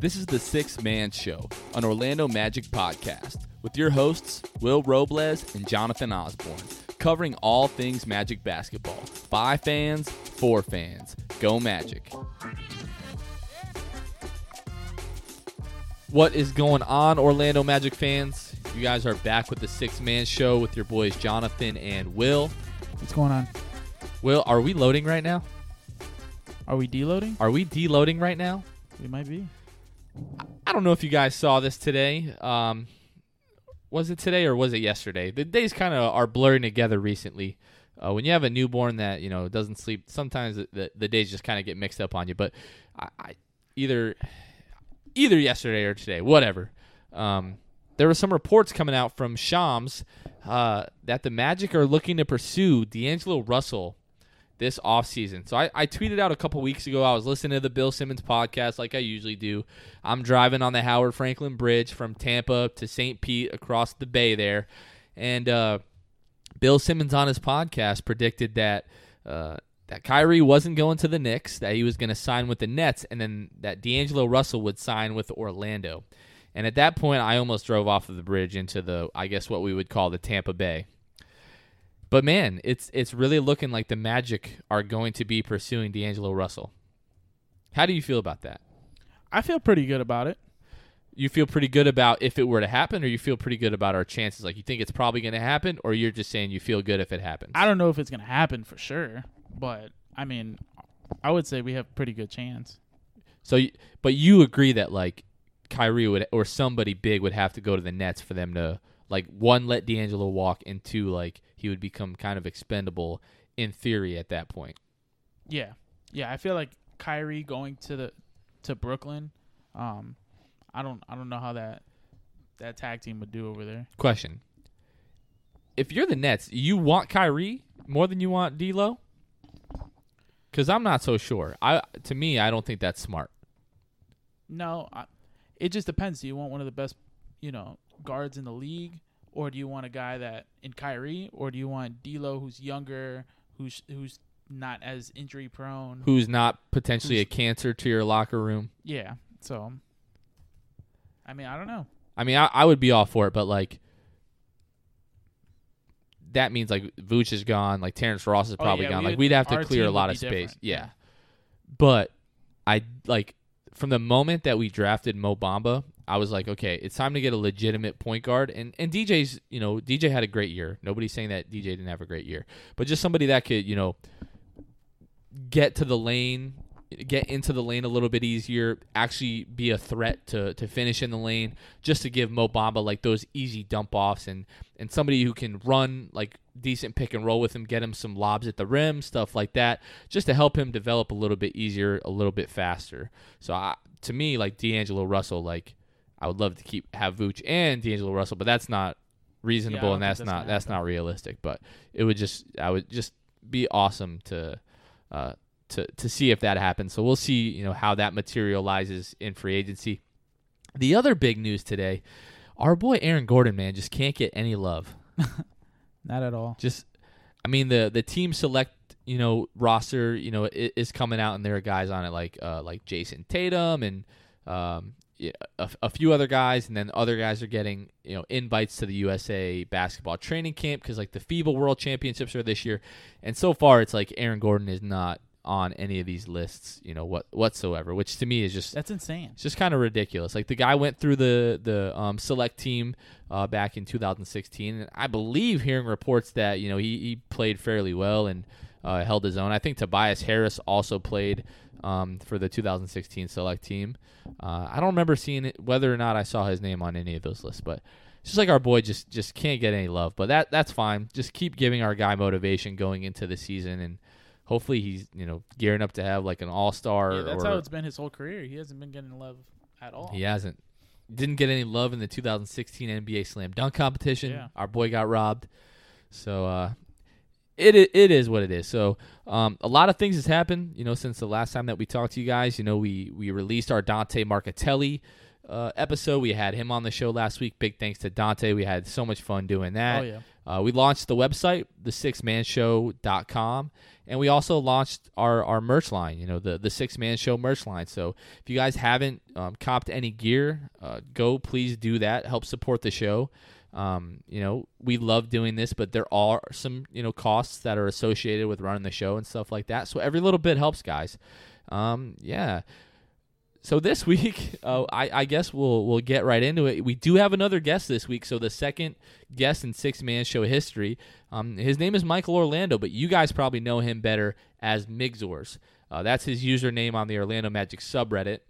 This is the Sixth Man Show, an Orlando Magic podcast, with your hosts, Will Robles and Jonathan Osborne, covering all things Magic basketball. By fans, for fans. Go Magic. What is going on, Orlando Magic fans? You guys are back with the Sixth Man Show with your boys Jonathan and Will. What's going on? Will, are we loading right now? Are we deloading? Are we deloading right now? We might be. I don't know if you guys saw this today. Um, was it today or was it yesterday? The days kind of are blurring together recently. Uh, when you have a newborn that you know doesn't sleep, sometimes the, the, the days just kind of get mixed up on you. But I, I either either yesterday or today, whatever. Um, there were some reports coming out from Shams uh, that the Magic are looking to pursue D'Angelo Russell this offseason. So I, I tweeted out a couple weeks ago. I was listening to the Bill Simmons podcast like I usually do. I'm driving on the Howard Frankland Bridge from Tampa to St. Pete across the bay there. And uh, Bill Simmons on his podcast predicted that uh, that Kyrie wasn't going to the Knicks, that he was going to sign with the Nets, and then that D'Angelo Russell would sign with Orlando. And at that point, I almost drove off of the bridge into the, I guess, what we would call the Tampa Bay. But man, it's it's really looking like the Magic are going to be pursuing D'Angelo Russell. How do you feel about that? I feel pretty good about it. You feel pretty good about if it were to happen, or you feel pretty good about our chances? Like you think it's probably going to happen, or you're just saying you feel good if it happens? I don't know if it's going to happen for sure, but I mean, I would say we have pretty good chance. So, but you agree that like Kyrie would or somebody big would have to go to the Nets for them to like one let D'Angelo walk, and two like he would become kind of expendable in theory at that point. Yeah, yeah. I feel like Kyrie going to the to Brooklyn. Um, I don't I don't know how that that tag team would do over there. Question: If you're the Nets, you want Kyrie more than you want D'Lo? Because I'm not so sure. I to me, I don't think that's smart. No, I, it just depends. Do you want one of the best, you know, guards in the league, or do you want a guy that in Kyrie, or do you want D'Lo who's younger, who's who's not as injury prone, who's not potentially Who's- a cancer to your locker room? yeah. So, I mean, I don't know. I mean, I, I would be all for it, but like that means like Vooch is gone, like Terrence Ross is Oh, probably yeah, gone. we Like we'd have to clear a lot of space. different, yeah. But I like from the moment that we drafted Mo Bamba, I was like, okay, it's time to get a legitimate point guard. And and DJ's, you know, DJ had a great year. Nobody's saying that DJ didn't have a great year, but just somebody that could, you know, get to the lane, get into the lane a little bit easier, actually be a threat to to finish in the lane, just to give Mo Bamba like those easy dump offs and and somebody who can run like decent pick and roll with him, get him some lobs at the rim, stuff like that, just to help him develop a little bit easier, a little bit faster. So I, to me, like D'Angelo Russell, like I would love to keep have Vooch and D'Angelo Russell, but that's not reasonable don't and that's, that's not that's happen. not realistic. But it would just I would just be awesome to uh, to to see if that happens. So we'll see, you know, how that materializes in free agency. The other big news today, our boy Aaron Gordon, man, just can't get any love. Not at all. Just, I mean, the the team select, you know, roster, you know, is coming out, and there are guys on it like uh, like Jayson Tatum and um, yeah, a, a few other guys, and then other guys are getting you know invites to the USA basketball training camp because like the FIBA World Championships are this year, and so far it's like Aaron Gordon is not on any of these lists, you know, what whatsoever, which to me is just That's insane. it's just kind of ridiculous. Like the guy went through the the um, select team uh, back in 2016, and I believe hearing reports that you know he, he played fairly well and uh, held his own. I think Tobias Harris also played um, for the 2016 select team. Uh, I don't remember seeing it, whether or not I saw his name on any of those lists, but it's just like our boy just just can't get any love. But that that's fine. Just keep giving our guy motivation going into the season and. Hopefully he's you know gearing up to have like an all star. Yeah, that's or, how it's been his whole career. He hasn't been getting love at all. he hasn't. Didn't get any love in the 2016 NBA Slam Dunk competition. Yeah. Our boy got robbed. So uh, it it is what it is. So um, a lot of things has happened. You know, since the last time that we talked to you guys. You know, we we released our Dante Marchitelli uh, episode. We had him on the show last week. Big thanks to Dante. We had so much fun doing that. Oh yeah. Uh, we launched the website, thesixthmanshow.com, and we also launched our, our merch line, you know, the, the Sixth Man Show merch line. So if you guys haven't um, copped any gear, uh, go please do that. Help support the show. Um, you know, we love doing this, but there are some, you know, costs that are associated with running the show and stuff like that. So every little bit helps, guys. Um, yeah. So this week, uh, I, I guess we'll we'll get right into it. We do have another guest this week. So the second guest in Sixth Man Show history. Um, his name is Michael Orlando, but you guys probably know him better as Migzors. Uh, that's his username on the Orlando Magic subreddit.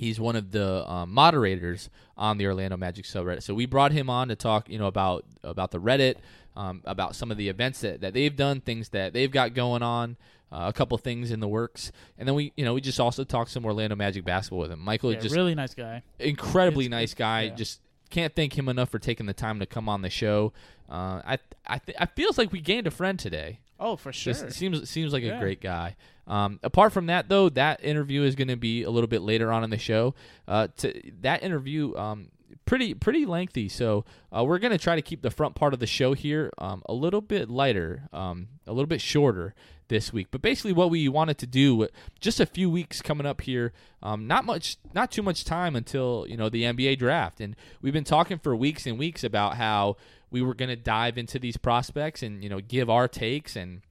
He's one of the um, moderators on the Orlando Magic subreddit. So we brought him on to talk, you know, about about the Reddit, um, about some of the events that, that they've done, things that they've got going on, uh, a couple things in the works, and then we, you know, we just also talked some Orlando Magic basketball with him. Michael, Yeah, just really nice guy. incredibly It's- nice guy. yeah. Just can't thank him enough for taking the time to come on the show. Uh, I I th- I feels like we gained a friend today. Oh, for sure. Just seems seems like a great guy. Um, apart from that, though, that interview is going to be a little bit later on in the show. Uh, to, that interview, um, pretty pretty lengthy, so uh, we're going to try to keep the front part of the show here um, a little bit lighter, um, a little bit shorter this week. But basically, what we wanted to do, just a few weeks coming up here, um, not much, not too much time until you know the NBA draft, and we've been talking for weeks and weeks about how we were going to dive into these prospects and you know give our takes and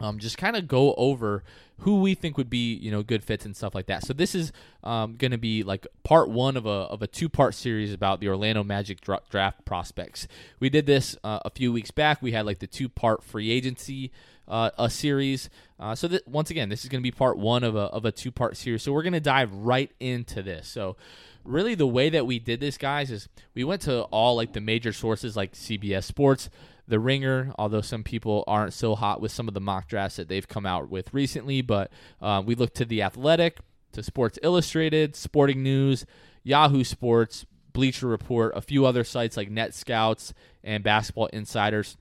um, just kind of go over who we think would be you know good fits and stuff like that. So this is um, going to be like part one of a of a two part series about the Orlando Magic dra- draft prospects. We did this uh, a few weeks back. We had like the two part free agency uh, a series. Uh, so that once again, this is going to be part one of a of a two part series. So we're going to dive right into this. So really the way that we did this guys is we went to all like the major sources like CBS Sports, The Ringer, although some people aren't so hot with some of the mock drafts that they've come out with recently, but uh, we looked to The Athletic, to Sports Illustrated, Sporting News, Yahoo Sports, Bleacher Report, a few other sites like Net Scouts and Basketball Insiders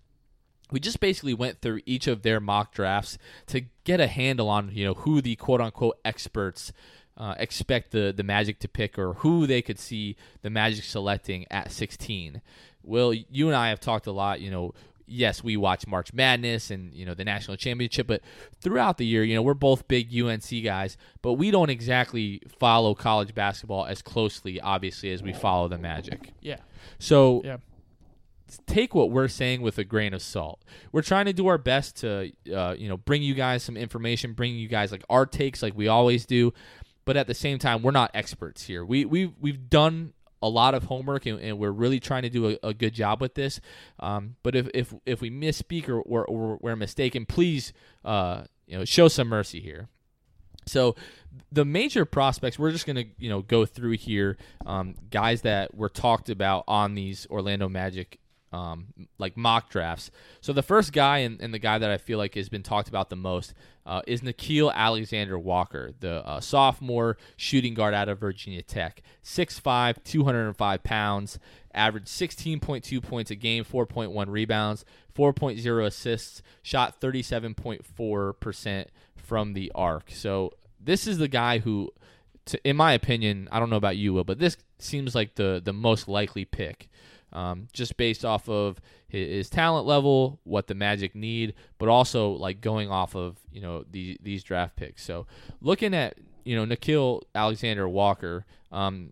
we just basically went through each of their mock drafts to get a handle on you know who the quote unquote experts uh, expect the the Magic to pick or who they could see the Magic selecting at 16. Will, you and I have talked a lot. You know, yes, we watch March Madness and you know the national championship, but throughout the year, you know, we're both big UNC guys, but we don't exactly follow college basketball as closely, obviously, as we follow the Magic. yeah. So Yeah. take what we're saying with a grain of salt. We're trying to do our best to, uh, you know, bring you guys some information, bring you guys like our takes, like we always do. But at the same time, we're not experts here. We we we've done a lot of homework, and, and we're really trying to do a, a good job with this. Um, but if if if we misspeak or, or, or we're mistaken, please, uh, you know, show some mercy here. So the major prospects we're just going to you know go through here um, guys that were talked about on these Orlando Magic um, like mock drafts. So the first guy and, and the guy that I feel like has been talked about the most uh, is Nickeil Alexander Walker, the uh, sophomore shooting guard out of Virginia Tech. 6'5", 205 pounds, averaged 16.2 points a game, 4.1 rebounds, 4.0 assists, shot 37.4% from the arc. So this is the guy who, to, in my opinion, I don't know about you, Will, but this seems like the, the most likely pick um, just based off of his, his, talent level, what the Magic need, but also like going off of you know these these draft picks. So looking at you know Nickeil Alexander Walker, um,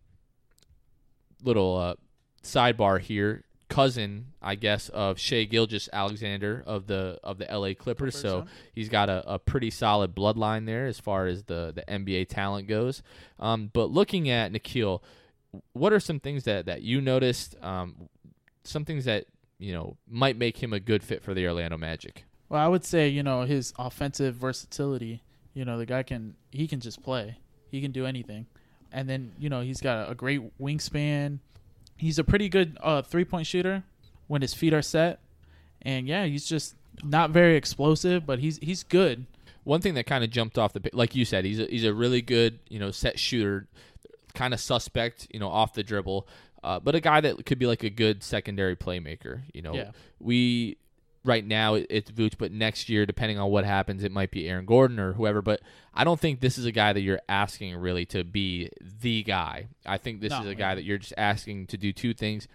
little uh, sidebar here, cousin I guess of Shai Gilgeous Alexander of the of the L.A. Clippers. So he's got a, a pretty solid bloodline there as far as the the NBA talent goes. Um, but looking at Nickeil what are some things that, that you noticed? Um, some things that you know might make him a good fit for the Orlando Magic. Well, I would say you know his offensive versatility. You know the guy can he can just play. He can do anything, and then you know he's got a great wingspan. He's a pretty good uh, three point shooter when his feet are set, and yeah, he's just not very explosive, but he's he's good. One thing that kind of jumped off the like you said, he's a, he's a really good you know set shooter, kind of suspect you know off the dribble, uh, but a guy that could be like a good secondary playmaker. You know, Yeah. we right now it's Vooch, but next year, depending on what happens, it might be Aaron Gordon or whoever. But I don't think this is a guy that you're asking really to be the guy. I think this No, is a yeah. guy that you're just asking to do two things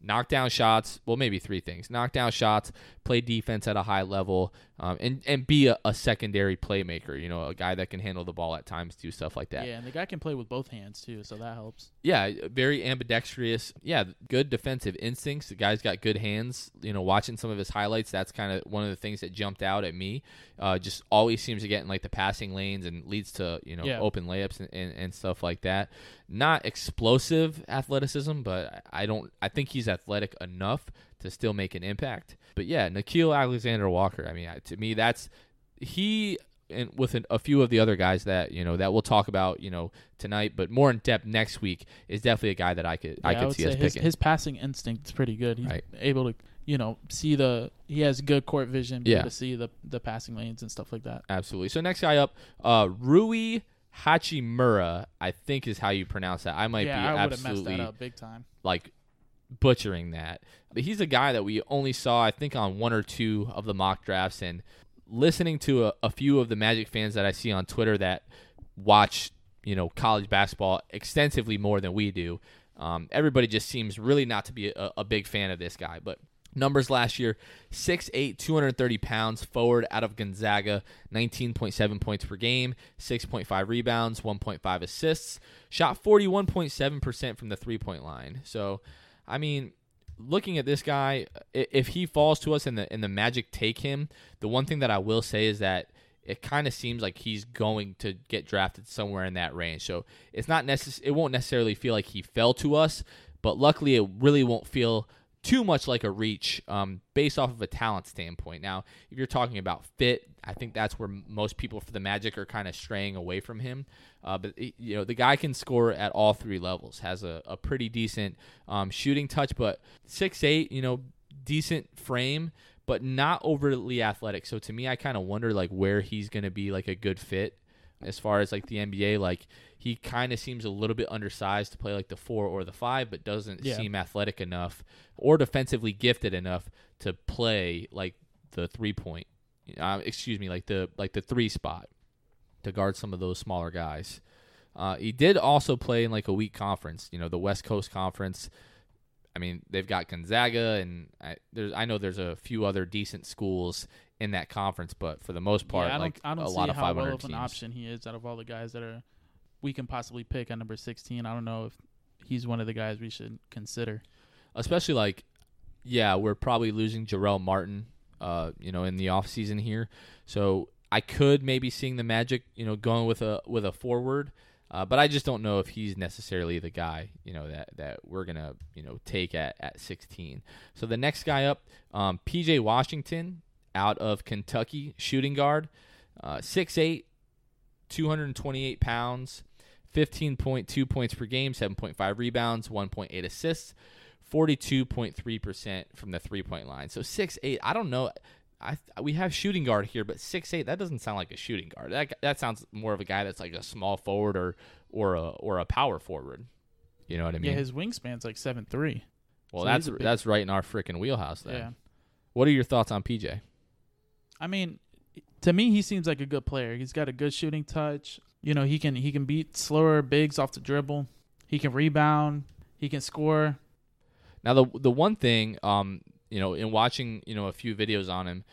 knock down shots. Well, maybe three things: knock down shots, play defense at a high level, um, and and be a, a secondary playmaker. You know, a guy that can handle the ball at times, do stuff like that. Yeah, and the guy can play with both hands too, so that helps. Yeah, very ambidextrous. Yeah, good defensive instincts. The guy's got good hands. You know, watching some of his highlights, that's kind of one of the things that jumped out at me. Uh, just always seems to get in like the passing lanes and leads to you know Yeah. open layups and, and, and stuff like that. Not explosive athleticism, but I don't. I think he's athletic enough to still make an impact. But yeah, Nickeil Alexander Walker. I mean, to me, that's he and with an, a few of the other guys that you know that we'll talk about you know tonight, but more in depth next week is definitely a guy that I could I could would see us his, picking. his passing instinct is pretty good. He's Right. able to, you know, see the he has good court vision, Yeah. to see the the passing lanes and stuff like that. Absolutely. So next guy up, uh, Rui Hachimura, I think is how you pronounce that. I might yeah, be I would have messed absolutely that up big time. like butchering that. But he's a guy that we only saw, I think, on one or two of the mock drafts, and listening to a, a few of the Magic fans that I see on Twitter that watch, you know, college basketball extensively more than we do. Um, everybody just seems really not to be a, a big fan of this guy, but. Numbers last year 6'8, 230 pounds, forward out of Gonzaga, 19.7 points per game, 6.5 rebounds, 1.5 assists, shot 41.7% from the three point line. So, I mean, looking at this guy, if he falls to us and the and the Magic take him, the one thing that I will say is that it kind of seems like he's going to get drafted somewhere in that range. So it's not necess- It won't necessarily feel like he fell to us, but luckily it really won't feel too much like a reach um, based off of a talent standpoint. Now, if you're talking about fit, I think that's where most people for the Magic are kind of straying away from him. Uh, but you know, the guy can score at all three levels. Has a, a pretty decent um, shooting touch, but six eight, you know, decent frame, but not overly athletic. So to me, I kind of wonder like where he's going to be like a good fit as far as like the NBA. Like he kind of seems a little bit undersized to play like the four or the five, but doesn't Yeah. seem athletic enough or defensively gifted enough to play like the three point. Uh, excuse me, like the like the three spot to guard some of those smaller guys. Uh, he did also play in like a weak conference, you know, the West Coast Conference. I mean, they've got Gonzaga, and I, there's I know there's a few other decent schools in that conference, but for the most part, yeah, I don't, like I don't a see lot of how 500 well of teams. an option he is out of all the guys that are we can possibly pick at number 16. I don't know if he's one of the guys we should consider. especially like yeah we're probably losing Jarell Martin uh you know in the off season here so I could maybe seeing the Magic you know going with a with a forward uh, but I just don't know if he's necessarily the guy you know that that we're gonna you know take at at 16 so the next guy up um, PJ Washington out of Kentucky shooting guard uh, 6'8 228 pounds 15.2 points per game 7.5 rebounds 1.8 assists 42.3% from the three point line. So 6'8, I don't know. I we have shooting guard here, but 6'8 that doesn't sound like a shooting guard. That that sounds more of a guy that's like a small forward or or a or a power forward. You know what I mean? yeah, his wingspan's like seven three. well, so that's big- that's right in our freaking wheelhouse then. Yeah. What are your thoughts on PJ? I mean, to me, he seems like a good player. He's got a good shooting touch. You know, he can he can beat slower bigs off the dribble. He can rebound. He can score. Now the the one thing, um, you know, in watching, you know, a few videos on him,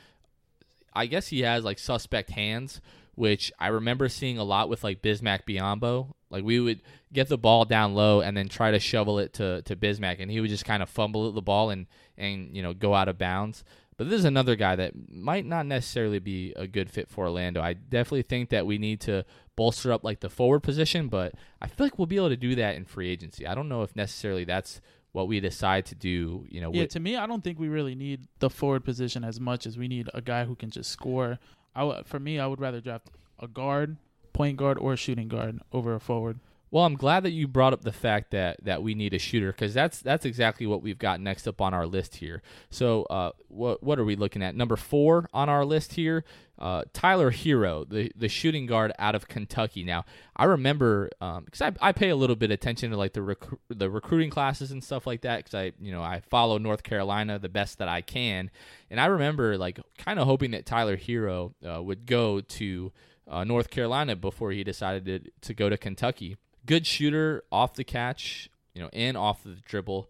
I guess he has like suspect hands, which I remember seeing a lot with like Bismack Biyombo. Like we would get the ball down low and then try to shovel it to to Bismack, and he would just kind of fumble the ball and and you know go out of bounds. But this is another guy that might not necessarily be a good fit for Orlando. I definitely think that we need to bolster up like the forward position, but I feel like we'll be able to do that in free agency. I don't know if necessarily that's what we decide to do. You know, Yeah, with, to me, I don't think we really need the forward position as much as we need a guy who can just score. I w- for me, I would rather draft a guard, point guard, or a shooting guard over a forward. Well, I'm glad that you brought up the fact that that we need a shooter because that's that's exactly what we've got next up on our list here. So, uh, what what are we looking at? Number four on our list here, uh, Tyler Herro, the the shooting guard out of Kentucky. Now, I remember because um, I, I pay a little bit of attention to like the rec- the recruiting classes and stuff like that because I you know I follow North Carolina the best that I can, and I remember like kind of hoping that Tyler Herro uh, would go to uh, North Carolina before he decided to, to go to Kentucky good shooter off the catch, you know, and off the dribble.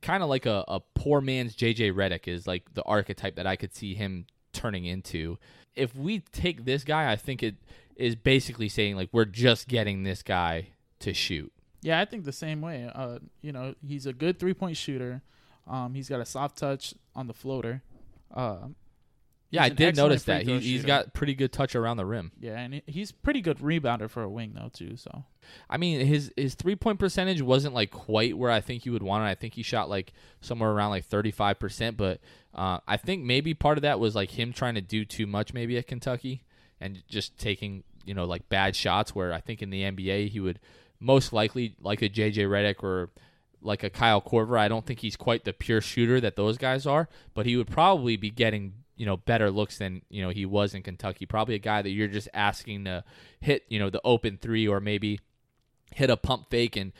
Kind of like a, a poor man's JJ Redick is like the archetype that I could see him turning into. If we take this guy, I think it is basically saying like we're just getting this guy to shoot. Yeah, I think the same way. Uh, you know, he's a good three point shooter. Um, he's got a soft touch on the floater. Uh, yeah, I did notice that. He, he's got pretty good touch around the rim. Yeah, and he's pretty good rebounder for a wing though too. So, I mean, his his three point percentage wasn't like quite where I think he would want it. I think he shot like somewhere around like thirty five percent, but uh, I think maybe part of that was like him trying to do too much maybe at Kentucky and just taking you know like bad shots. Where I think in the NBA he would most likely like a JJ Redick or like a Kyle Korver. I don't think he's quite the pure shooter that those guys are, but he would probably be getting you know better looks than you know he was in Kentucky. Probably a guy that you're just asking to hit you know the open three or maybe hit a pump fake and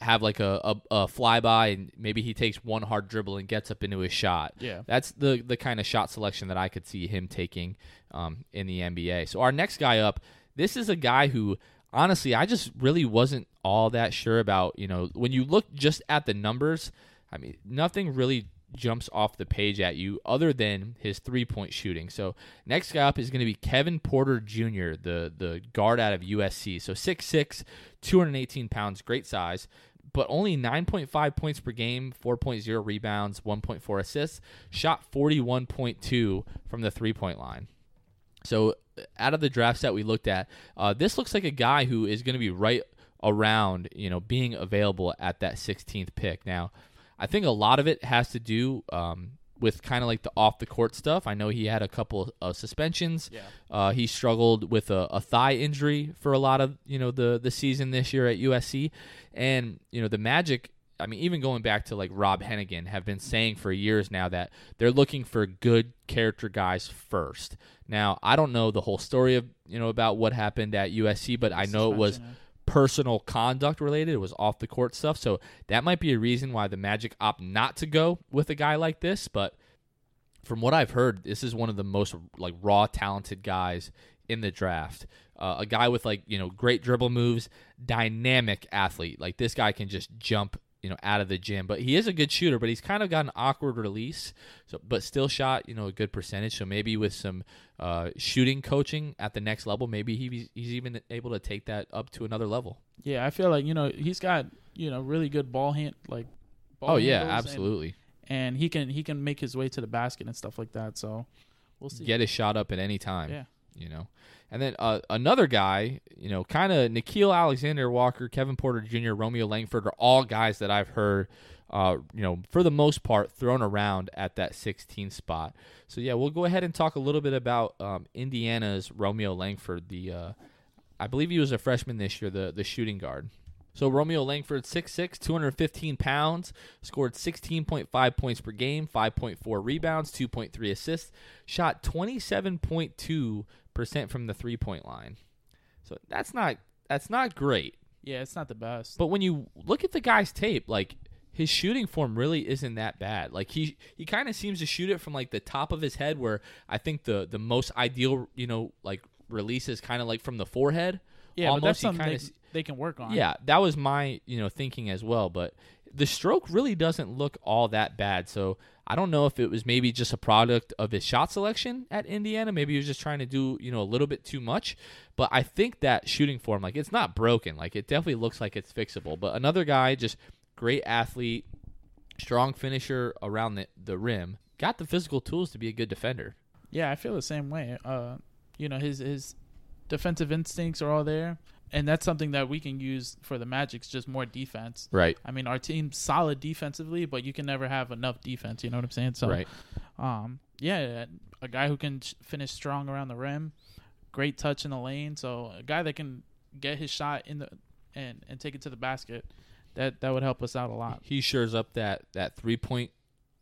have like a, a, a flyby and maybe he takes one hard dribble and gets up into his shot. Yeah, that's the the kind of shot selection that I could see him taking um, in the NBA. So our next guy up, this is a guy who honestly I just really wasn't all that sure about. You know, when you look just at the numbers, I mean, nothing really jumps off the page at you other than his three point shooting. So next guy up is going to be Kevin Porter Jr., the the guard out of USC. So 6'6", 218 pounds, great size, but only 9.5 points per game, 4.0 rebounds, 1.4 assists, shot 41.2 from the three point line. So out of the drafts that we looked at, uh, this looks like a guy who is going to be right around, you know, being available at that 16th pick. Now, I think a lot of it has to do um, with kind of like the off the court stuff. I know he had a couple of suspensions. Yeah. Uh, he struggled with a, a, thigh injury for a lot of you know the the season this year at USC, and you know the Magic. I mean, even going back to like Rob Hennigan, have been saying for years now that they're looking for good character guys first. Now, I don't know the whole story of you know about what happened at USC, but I know it was personal conduct related. It was off the court stuff. So that might be a reason why the Magic opt not to go with a guy like this. But from what I've heard, this is one of the most like raw talented guys in the draft. Uh, a guy with like you know great dribble moves, dynamic athlete. Like this guy can just jump you know out of the gym. But he is a good shooter, but he's kind of got an awkward release. So, but still shot you know a good percentage. So maybe with some uh, shooting coaching at the next level, maybe he, he's even able to take that up to another level. Yeah, I feel like you know he's got you know really good ball hand like. Ball oh yeah, absolutely. And, and he can he can make his way to the basket and stuff like that. So we'll see. Get his shot up at any time. Yeah. You know, and then uh, another guy, you know, kind of Nickeil Alexander Walker, Kevin Porter Jr., Romeo Langford are all guys that I've heard, uh, you know, for the most part, thrown around at that 16 spot. So yeah, we'll go ahead and talk a little bit about um, Indiana's Romeo Langford. The uh, I believe he was a freshman this year, the the shooting guard. So Romeo Langford, 6'6", 215 pounds, scored 16.5 points per game, 5.4 rebounds, 2.3 assists, shot 27.2 percent from the three point line. So that's not that's not great. Yeah, it's not the best. But when you look at the guy's tape, like his shooting form really isn't that bad. Like he he kind of seems to shoot it from like the top of his head, where I think the the most ideal you know like release is kind of like from the forehead. Yeah, Almost, but that's something they, they can work on. Yeah, that was my you know thinking as well. But the stroke really doesn't look all that bad. So I don't know if it was maybe just a product of his shot selection at Indiana. Maybe he was just trying to do, you know, a little bit too much. But I think that shooting form, like, it's not broken. Like, it definitely looks like it's fixable. But another guy, just great athlete, strong finisher around the, the rim, got the physical tools to be a good defender. Yeah, I feel the same way. Uh, you know, his his defensive instincts are all there and that's something that we can use for the Magic's just more defense. Right. I mean, our team's solid defensively, but you can never have enough defense. You know what I'm saying? So, right. Um, yeah, a guy who can finish strong around the rim, great touch in the lane. So a guy that can get his shot in the and and take it to the basket, that that would help us out a lot. He shores up that that three point,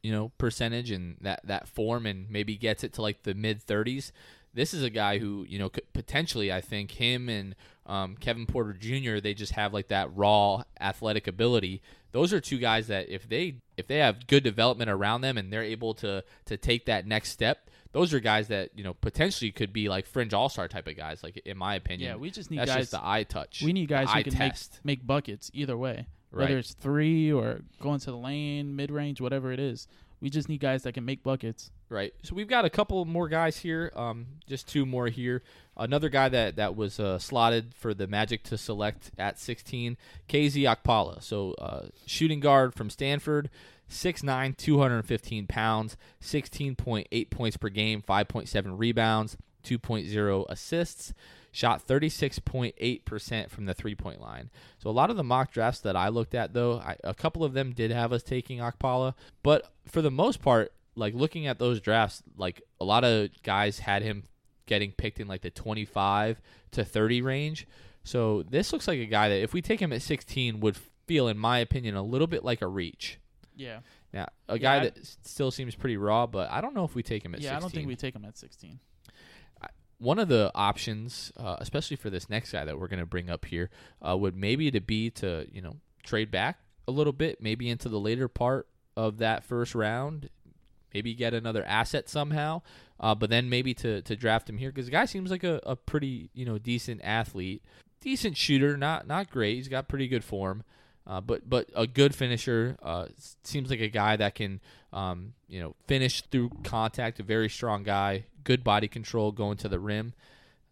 you know, percentage and that that form, and maybe gets it to like the mid thirties. This is a guy who you know could potentially, I think, him and um, Kevin Porter Jr. They just have like that raw athletic ability. Those are two guys that if they if they have good development around them and they're able to to take that next step, those are guys that you know potentially could be like fringe all star type of guys. Like in my opinion, Yeah, we just need that's guys. just the eye touch. we need guys who can make test. make buckets either way, Right. whether it's three or going to the lane, mid range, whatever it is. We just need guys that can make buckets. Right. So we've got a couple more guys here. Um, just two more here. Another guy that that was uh, slotted for the Magic to select at 16, KZ Okpala. So uh, shooting guard from Stanford, 6'9", 215 pounds, 16.8 points per game, 5.7 rebounds, 2.0 assists. Shot 36.8% from the three point line. So, a lot of the mock drafts that I looked at, though, I, a couple of them did have us taking Okpala. But for the most part, like looking at those drafts, like a lot of guys had him getting picked in like the 25 to 30 range. So, this looks like a guy that if we take him at 16 would feel, in my opinion, a little bit like a reach. Yeah, Now, a guy I- that still seems pretty raw, but I don't know if we take him at yeah. 16 I don't think we take him at 16. One of the options, uh, especially for this next guy that we're going to bring up here, uh, would maybe to be to you know trade back a little bit, maybe into the later part of that first round, maybe get another asset somehow, uh, but then maybe to to draft him here because the guy seems like a, a pretty you know decent athlete, decent shooter, not not great. He's got pretty good form. Uh, but but a good finisher uh, seems like a guy that can um, you know finish through contact. A very strong guy, good body control going to the rim.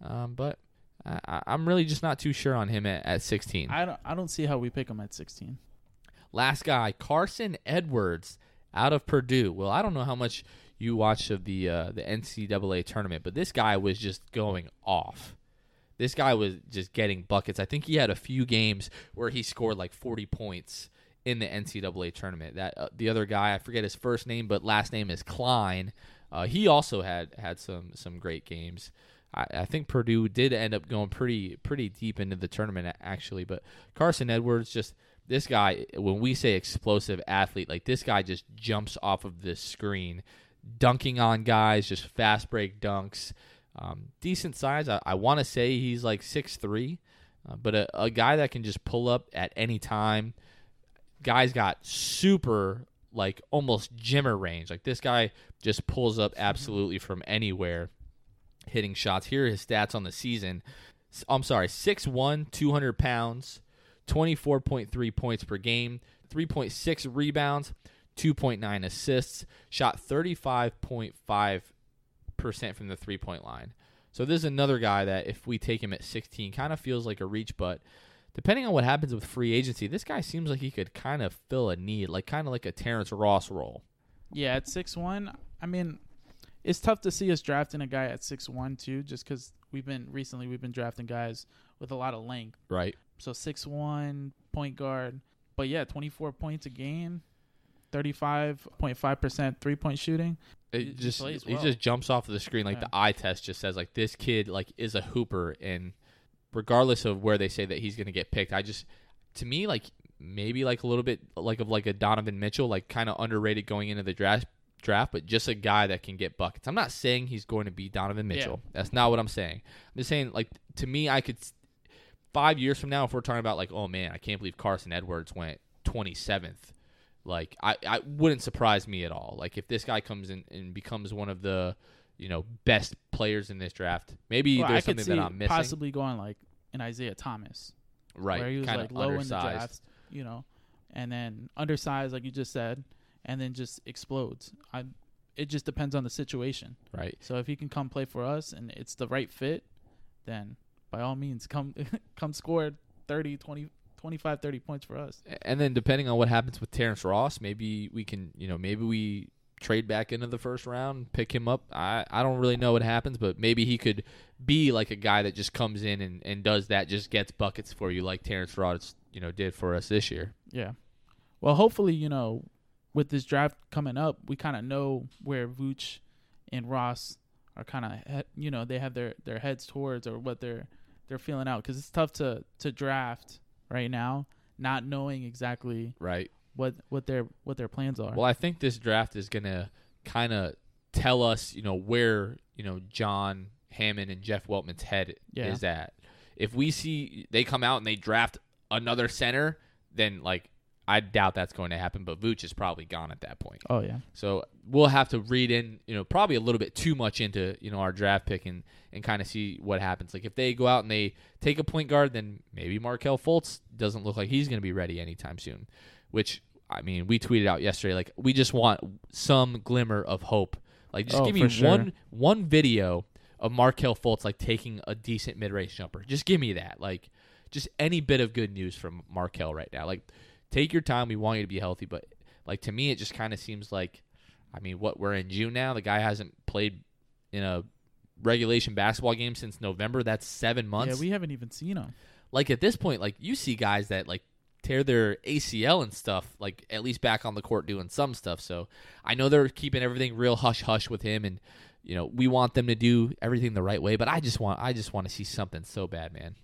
Um, but I, I- I'm really just not too sure on him at, at 16. I don't. I don't see how we pick him at 16. Last guy, Carson Edwards out of Purdue. Well, I don't know how much you watched of the uh, the NCAA tournament, but this guy was just going off. This guy was just getting buckets. I think he had a few games where he scored like 40 points in the NCAA tournament. That uh, the other guy, I forget his first name, but last name is Cline. Uh, he also had had some some great games. I, think Purdue did end up going pretty pretty deep into the tournament actually, but Carson Edwards just this guy when we say explosive athlete, like this guy just jumps off of the screen, dunking on guys, just fast break dunks. Um, decent size. I, I want to say he's like six three, uh, but a, a guy that can just pull up at any time. Guy's got super like almost jimmer range. Like this guy just pulls up absolutely from anywhere, hitting shots. Here are his stats on the season. I'm sorry, 6'1", 200 pounds, 24.3 points per game, 3.6 rebounds, 2.9 assists, shot 35.5% from the three point line. So this is another guy that if we take him at 16 kind of feels like a reach, but depending on what happens with free agency, this guy seems like he could kind of fill a need, like kind of like a Terrence Ross role. Yeah, at six one. I mean, it's tough to see us drafting a guy at six one too, just because we've been recently we've been drafting guys with a lot of length. Right. So six one point guard, but yeah, twenty four points a game, thirty five point five percent three point shooting. It He- he just he just jumps off of the screen like Yeah. the eye test just says like this kid like is a hooper and regardless of where they say that he's going to get picked, I just to me like maybe like a little bit like of like a Donovan Mitchell like kind of underrated going into the draft draft but just a guy that can get buckets. I'm not saying he's going to be Donovan Yeah. Mitchell. That's not what I'm saying. I'm just saying like to me I could 5 years from now if we're talking about like oh man, I can't believe Carson Edwards went 27th like I, I wouldn't surprise me at all. Like if this guy comes in and becomes one of the, you know, best players in this draft, maybe Well, there's something that I'm missing. possibly going like an Isaiah Thomas, right, where he was kind like of low in the undersized. draft, you know, and then undersized like you just said, and then just explodes. I. It just depends on the situation. Right. So if he can come play for us and it's the right fit, then by all means come come score 30, 20, 25, 30 points for us. And then depending on what happens with Terrence Ross, maybe we can, you know, maybe we trade back into the first round, pick him up. I, I don't really know what happens, but maybe he could be like a guy that just comes in and, and does that, just gets buckets for you like Terrence Ross, you know, did for us this year. Yeah. Well, hopefully, you know, with this draft coming up, we kind of know where Vooch and Ross are kind of, you know, they have their, their heads towards or what they're they're feeling out because it's tough to to draft right now, not knowing exactly Right. What what their what their plans are. Well, I think this draft is gonna kind of tell us, you know, where you know John Hammond and Jeff Weltman's head Yeah. is at. If we see they come out and they draft another center, then like I doubt that's going to happen. But Vooch is probably gone at that point. oh yeah, So we'll have to read in, you know, probably a little bit too much into, you know, our draft pick and, and kind of see what happens. Like if they go out and they take a point guard, then maybe Markelle Fultz doesn't look like he's going to be ready anytime soon. Which I mean, we tweeted out yesterday, like we just want some glimmer of hope. Like just Oh, give me sure. one one video of Markelle Fultz like taking a decent mid range jumper. Just give me that. Like just any bit of good news from Markelle right now. Like take your time. We want you to be healthy, but like to me, it just kind of seems like, I mean, what we're in June now. The guy hasn't played in a regulation basketball game since November. That's seven months. yeah. We haven't even seen him. like at this point, like you see guys that like tear their ACL and stuff, like at least back on the court doing some stuff. So I know they're keeping everything real hush hush with him, and you know we want them to do everything the right way. But I just want, I just want to see something so bad, man.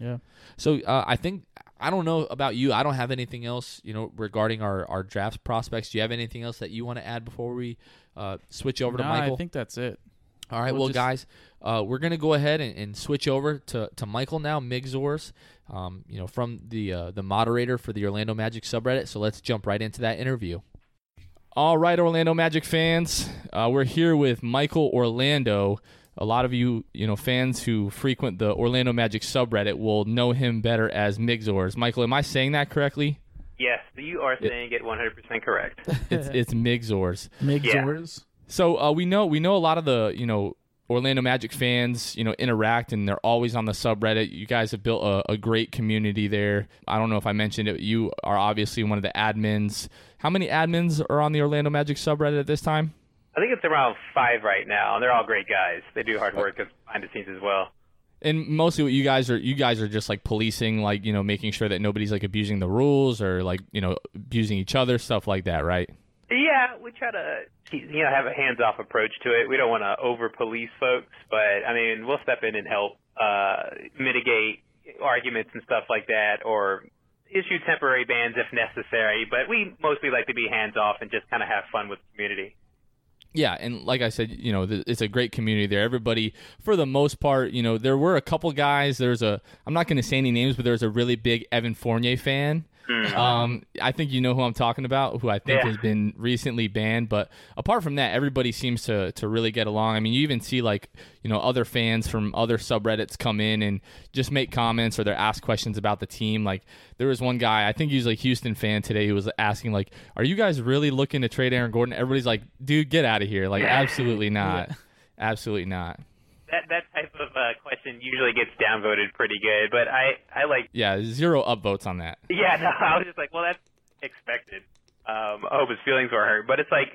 Yeah. So uh, I think I don't know about you. I don't have anything else, you know, regarding our our draft prospects. Do you have anything else that you want to add before we uh, switch over to No, Michael? I think that's it. All right, we'll well, just- guys, uh, we're gonna go ahead and, and switch over to, to Michael now, Migzors, um, you know, from the uh, the moderator for the Orlando Magic subreddit. So let's jump right into that interview. All right, Orlando Magic fans, uh, we're here with Michael Orlando. A lot of you, you know, fans who frequent the Orlando Magic subreddit will know him better as Migzors. Michael, am I saying that correctly? Yes, you are saying it 100% correct. It's it's Migzors. Migzors. So uh, we know we know a lot of the you know Orlando Magic fans you know interact and they're always on the subreddit. You guys have built a, a great community there. I don't know if I mentioned it. You are obviously one of the admins. How many admins are on the Orlando Magic subreddit at this time? I think it's around five right now, and they're all great guys. They do hard work behind the scenes as well. And mostly what you guys are you guys are just like policing like you know making sure that nobody's like abusing the rules or like you know abusing each other stuff like that, right? Yeah, we try to you know have a hands-off approach to it. We don't want to over-police folks, but I mean we'll step in and help uh, mitigate arguments and stuff like that, or issue temporary bans if necessary. But we mostly like to be hands-off and just kind of have fun with the community. Yeah, and like I said, you know, it's a great community there. Everybody, for the most part, you know, there were a couple guys. There's a, I'm not going to say any names, but there's a really big Evan Fournier fan. Um, I think you know who I'm talking about, who I think Yeah. has been recently banned. But apart from that, everybody seems to to really get along. I mean, you even see like you know other fans from other subreddits come in and just make comments or they ask questions about the team. Like there was one guy, I think he was a Houston fan today, who was asking like, "Are you guys really looking to trade Aaron Gordon?" Everybody's like, "Dude, get out of here!" Like, absolutely not, absolutely not. That that type of uh, question usually gets downvoted pretty good, but I I like Yeah, zero upvotes on that. Yeah, no, I was just like, well, that's expected. Um, I hope his feelings were hurt. But it's like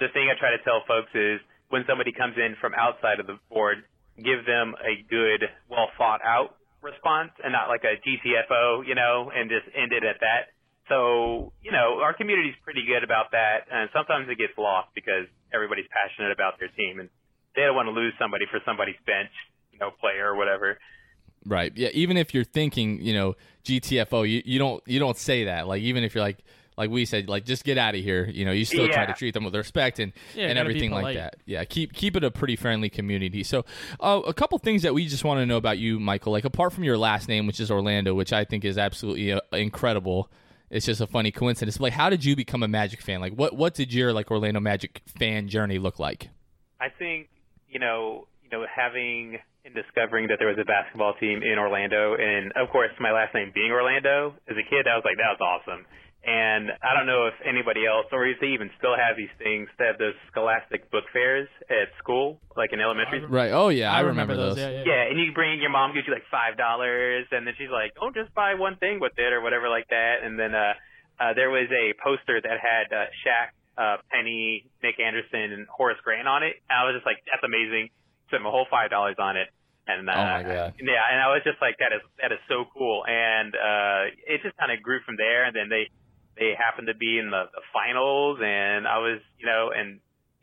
the thing I try to tell folks is when somebody comes in from outside of the board, give them a good, well thought out response and not like a GTFO, you know, and just end it at that. So, you know, our community's pretty good about that, and sometimes it gets lost because everybody's passionate about their team and they don't want to lose somebody for somebody's bench, you know, player or whatever. Right. Yeah. Even if you're thinking, you know, GTFO, you, you don't you don't say that. Like even if you're like like we said, like just get out of here. You know, you still try to treat them with respect and Yeah, and everything like that. Yeah. Keep keep it a pretty friendly community. So, uh, a couple things that we just want to know about you, Michael. Like apart from your last name, which is Orlando, which I think is absolutely uh, incredible. It's just a funny coincidence. But, like, how did you become a Magic fan? Like, what what did your like Orlando Magic fan journey look like? I think you know, you know, having and discovering that there was a basketball team in Orlando, and of course, my last name being Orlando. As a kid, I was like, that was awesome. And I don't know if anybody else, or if they even still have these things, they have those scholastic book fairs at school, like in elementary. school. Right. Oh yeah, I, remember, those. Yeah, yeah. Yeah, and you bring your mom gives you like five dollars, and then she's like, "Oh, just buy one thing with it or whatever like that." And then uh, uh, there was a poster that had uh, Shaq, uh, Penny, Nick Anderson, and Horace Grant on it. And I was just like, "That's amazing!" Spent my whole five dollars on it, and uh, Oh, my God. yeah, and I was just like, "That is that is so cool!" And uh, it just kind of grew from there. And then they they happened to be in the, the finals, and I was, you know, and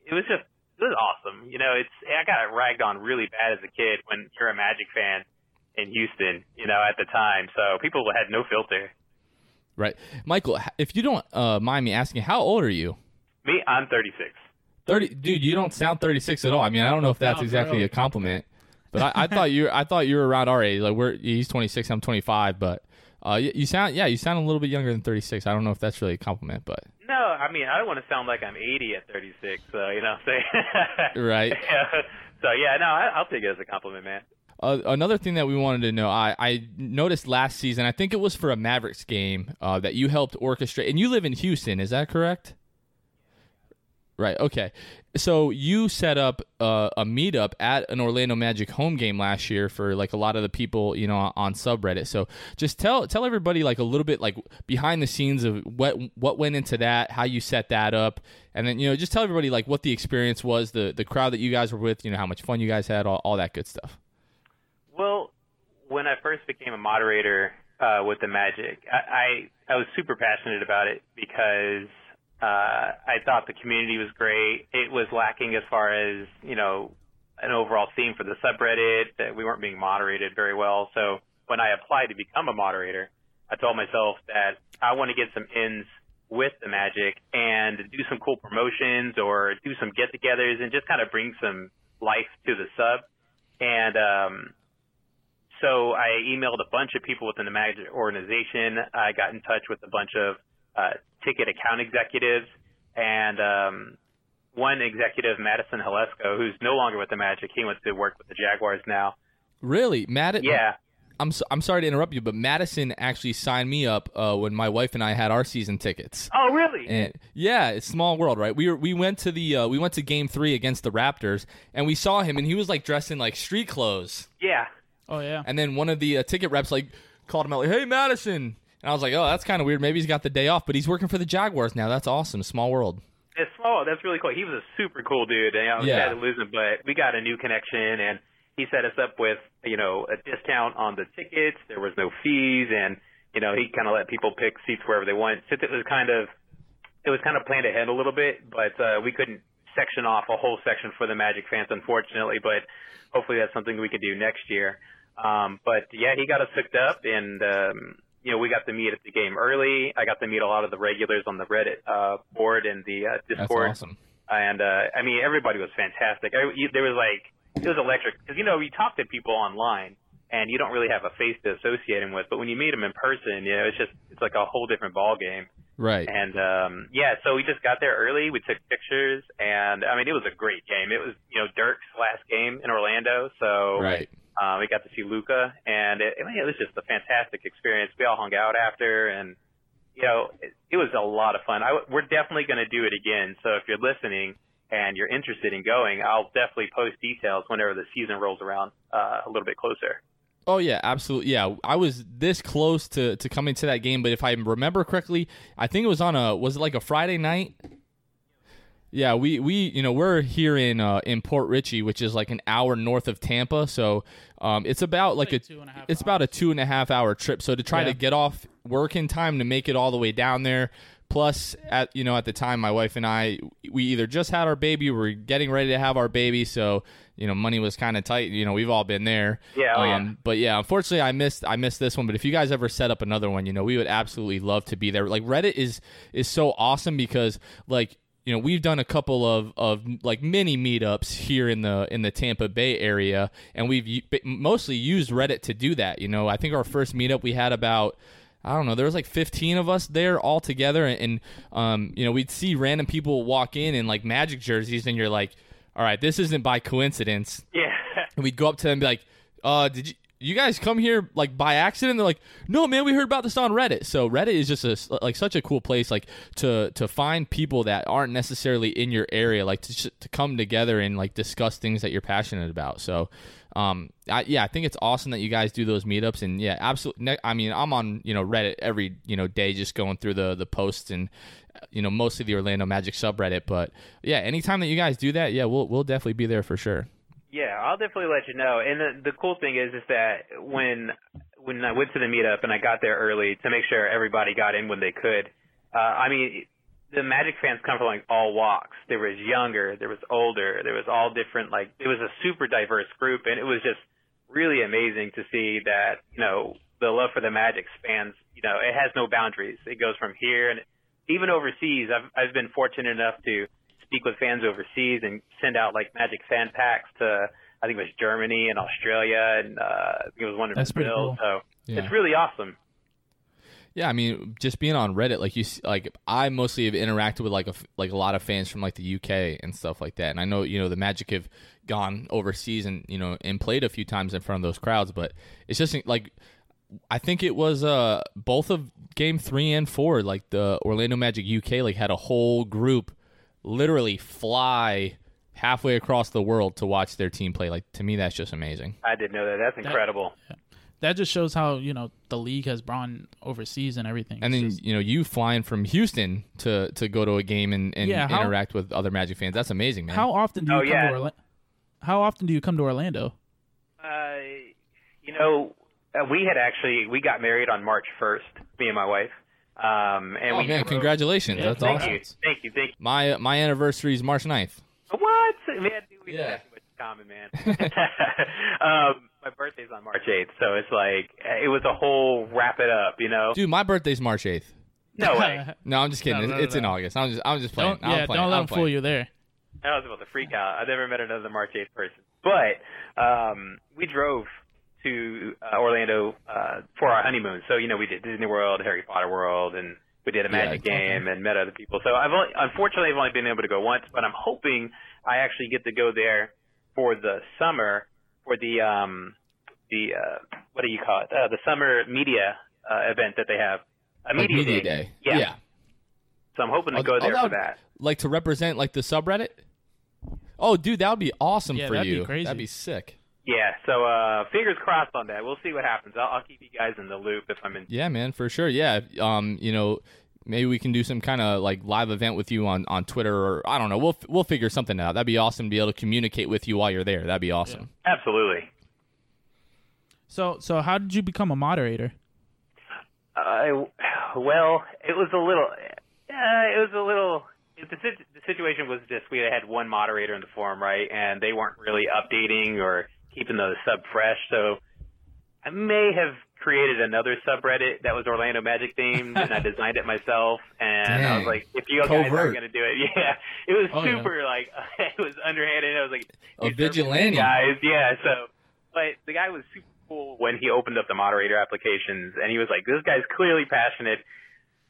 it was just it was awesome. You know, it's I got ragged on really bad as a kid when you're a Magic fan, in Houston, you know, at the time. So people had no filter. Right, Michael. If you don't uh, mind me asking, how old are you? Me, I'm 36. Thirty, dude. You don't sound 36 at all. I mean, I don't know if that's No, exactly bro. a compliment, but I, I thought you, I thought you were around our age. Like we're, he's 26, I'm 25, but uh, you, you sound, yeah, you sound a little bit younger than 36. I don't know if that's really a compliment, but No, I mean, I don't want to sound like I'm 80 at 36, so, you know what I'm? Right. so, yeah, no, I, I'll take it as a compliment, man. Uh, another thing that we wanted to know, I, I noticed last season, I think it was for a Mavericks game uh, that you helped orchestrate, and you live in Houston, is that correct? Right. Okay. So you set up uh, a meetup at an Orlando Magic home game last year for like a lot of the people you know on subreddit. So just tell tell everybody like a little bit like behind the scenes of what what went into that, how you set that up, and then you know just tell everybody like what the experience was, the the crowd that you guys were with, you know how much fun you guys had, all, all that good stuff. Well, when I first became a moderator uh, with the Magic, I, I I was super passionate about it because uh, I thought the community was great. It was lacking as far as you know an overall theme for the subreddit that we weren't being moderated very well. So when I applied to become a moderator, I told myself that I want to get some ins with the Magic and do some cool promotions or do some get-togethers and just kind of bring some life to the sub. And um, so I emailed a bunch of people within the Magic organization. I got in touch with a bunch of uh, ticket account executives and um, one executive, Madison Halesko, who's no longer with the Magic. He went to work with the Jaguars now. Really, Madison? Yeah. I'm so, I'm sorry to interrupt you, but Madison actually signed me up uh, when my wife and I had our season tickets. Oh, really? And yeah, it's small world, right? We were we went to the uh, we went to game three against the Raptors, and we saw him, and he was like dressed in like street clothes. yeah. Oh yeah. And then one of the uh, ticket reps like called him out like, "Hey, Madison," and I was like, "Oh, that's kind of weird. Maybe he's got the day off, but he's working for the Jaguars now. That's awesome. Small world." It's small. That's really cool. He was a super cool dude. And, you know, Yeah. sad to lose him, but we got a new connection, and he set us up with you know a discount on the tickets. There was no fees, and you know he kind of let people pick seats wherever they want. Since it was kind of it was kind of planned ahead a little bit, but uh, we couldn't section off a whole section for the Magic fans, unfortunately. But hopefully that's something we can do next year. Um, but yeah, he got us hooked up, and um, you know we got to meet at the game early. I got to meet a lot of the regulars on the Reddit uh, board and the uh, That's awesome. and uh, I mean everybody was fantastic. I, you, there was like it was electric because you know you talk to people online and you don't really have a face to associate them with, but when you meet them in person, you know it's just it's like a whole different ball game. Right. And um, yeah, so we just got there early. We took pictures, and I mean it was a great game. It was you know Dirk's last game in Orlando, so Right. Uh, we got to see Luka, and it, I mean, it was just a fantastic experience. We all hung out after, and you know, it, it was a lot of fun. I, we're definitely going to do it again. So if you're listening and you're interested in going, I'll definitely post details whenever the season rolls around uh, a little bit closer. Oh yeah, absolutely. Yeah, I was this close to to coming to that game, but if I remember correctly, I think it was on a was it like a Friday night? Yeah, we we you know we're here in uh, in Port Richey, which is like an hour north of Tampa, so um, it's about like, like a two and a half it's about a two and a half hour trip. So to try Yeah. to get off work in time to make it all the way down there, plus at you know at the time my wife and I we either just had our baby, we we're getting ready to have our baby, so you know money was kind of tight. You know we've all been there. Yeah, oh, yeah. Um, but yeah, unfortunately, I missed I missed this one. But if you guys ever set up another one, you know, we would absolutely love to be there. Like Reddit is is so awesome because like you know we've done a couple of of like mini meetups here in the in the Tampa Bay area, and we've mostly used Reddit to do that. You know, I think our first meetup we had about. I don't know. There was like 15 of us there all together, and, and um, you know, we'd see random people walk in in like Magic jerseys, and you're like, "All right, this isn't by coincidence." Yeah. and we'd go up to them and be like, uh, did you you guys come here like by accident? They're like, no, man, we heard about this on Reddit. So Reddit is just a like such a cool place, like to to find people that aren't necessarily in your area, like to to come together and like discuss things that you're passionate about. So, um, I, yeah, I think it's awesome that you guys do those meetups, and yeah, absolutely. I mean, I'm on you know Reddit every you know day, just going through the the posts and you know mostly the Orlando Magic subreddit. But yeah, anytime that you guys do that, yeah, we'll we'll definitely be there for sure. Yeah, I'll definitely let you know. And the, the cool thing is, is that when when I went to the meetup and I got there early to make sure everybody got in when they could. Uh, I mean, the Magic fans come from like all walks. There was younger, there was older, there was all different. Like it was a super diverse group, and it was just really amazing to see that you know the love for the Magic spans. You know, it has no boundaries. It goes from here and even overseas. I've I've been fortunate enough to speak with fans overseas and send out like Magic fan packs to I think it was Germany and Australia and uh, I think it was one in That's pretty Brazil. cool. So Yeah. it's really awesome. Yeah, I mean, just being on Reddit, like you, s- like I mostly have interacted with like a f- like a lot of fans from like the UK and stuff like that. And I know you know the Magic have gone overseas and you know and played a few times in front of those crowds, but it's just like I think it was uh both of Game Three and Four, like the Orlando Magic UK, like had a whole group literally fly halfway across the world to watch their team play. Like to me, that's just amazing. I didn't know that. That's incredible. That just shows how you know the league has gone overseas and everything. And then just- you know you flying from Houston to to go to a game and, and Yeah, how- interact with other Magic fans. That's amazing, man. how often do you Oh, come yeah. to Orlando? How often do you come to Orlando? Uh, you know, uh, we had actually we got married on March 1st, me and my wife. Um, and oh we man, congratulations! Yeah, That's Thank awesome. you, thank you, thank My my anniversary is March 9th. you. What? Man, dude, we Yeah. have too much common, man. um, my birthday's on March 8th, so it's like it was a whole wrap it up, you know. Dude, my birthday's March 8th. No way. No, I'm just kidding. No, it's no, in no. August. I'm just I'm just playing. Don't I'm yeah, playing. don't let I'm them fool you there. I was about to freak out. I've never met another March 8th person. But um, we drove to uh, Orlando uh, for our honeymoon. So, you know, we did Disney World, Harry Potter World, and we did a Yeah, Magic okay. game and met other people. So I've only, unfortunately, I've only been able to go once, but I'm hoping I actually get to go there for the summer for the, um, the uh, what do you call it? Uh, the summer media uh, event that they have. A Like media, media day. Yeah. yeah. So I'm hoping to Oh, go there that for that. Like to represent like the subreddit. Oh, dude, that would be awesome Yeah, for that'd be you. crazy. That'd be sick. Yeah, so uh fingers crossed on that. We'll see what happens. I'll, I'll keep you guys in the loop if I'm in. Yeah, man, for sure. Yeah, um, you know, maybe we can do some kind of like live event with you on, on Twitter or I don't know. We'll we'll figure something out. That'd be awesome to be able to communicate with you while you're there. That'd be awesome. Absolutely. So so how did you become a moderator? I well, it was a little. Uh, it was a little. The, the situation was just we had one moderator in the forum, right, and they weren't really updating or keeping the sub fresh. So I may have created another subreddit that was Orlando Magic themed, and I designed it myself. And I was like, if you guys Covert. aren't going to do it, yeah, it was Oh, yeah. super like it was underhanded. I was like, A vigilante. guys, yeah. So, but the guy was super cool when he opened up the moderator applications, and he was like, "This guy's clearly passionate."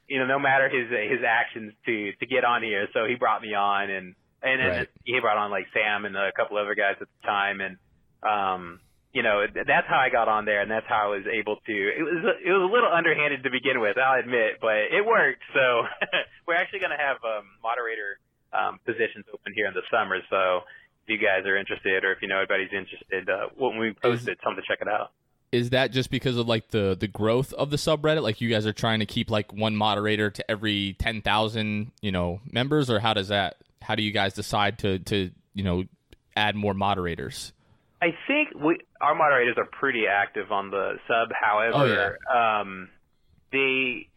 You know, no matter his his actions to to get on here. So he brought me on, and and then Right. he brought on like Sam and a couple other guys at the time, and um, you know, that's how I got on there, and that's how I was able to. It was it was a little underhanded to begin with, I'll admit, but it worked. So we're actually going to have um, moderator um, positions open here in the summer. So if you guys are interested, or if you know anybody's interested, uh, when we post it, tell them to check it out. Is that just because of like the the growth of the subreddit? Like you guys are trying to keep like one moderator to every ten thousand you know members, or how does that? How do you guys decide to to you know add more moderators? I think we our moderators are pretty active on the sub. However, um, they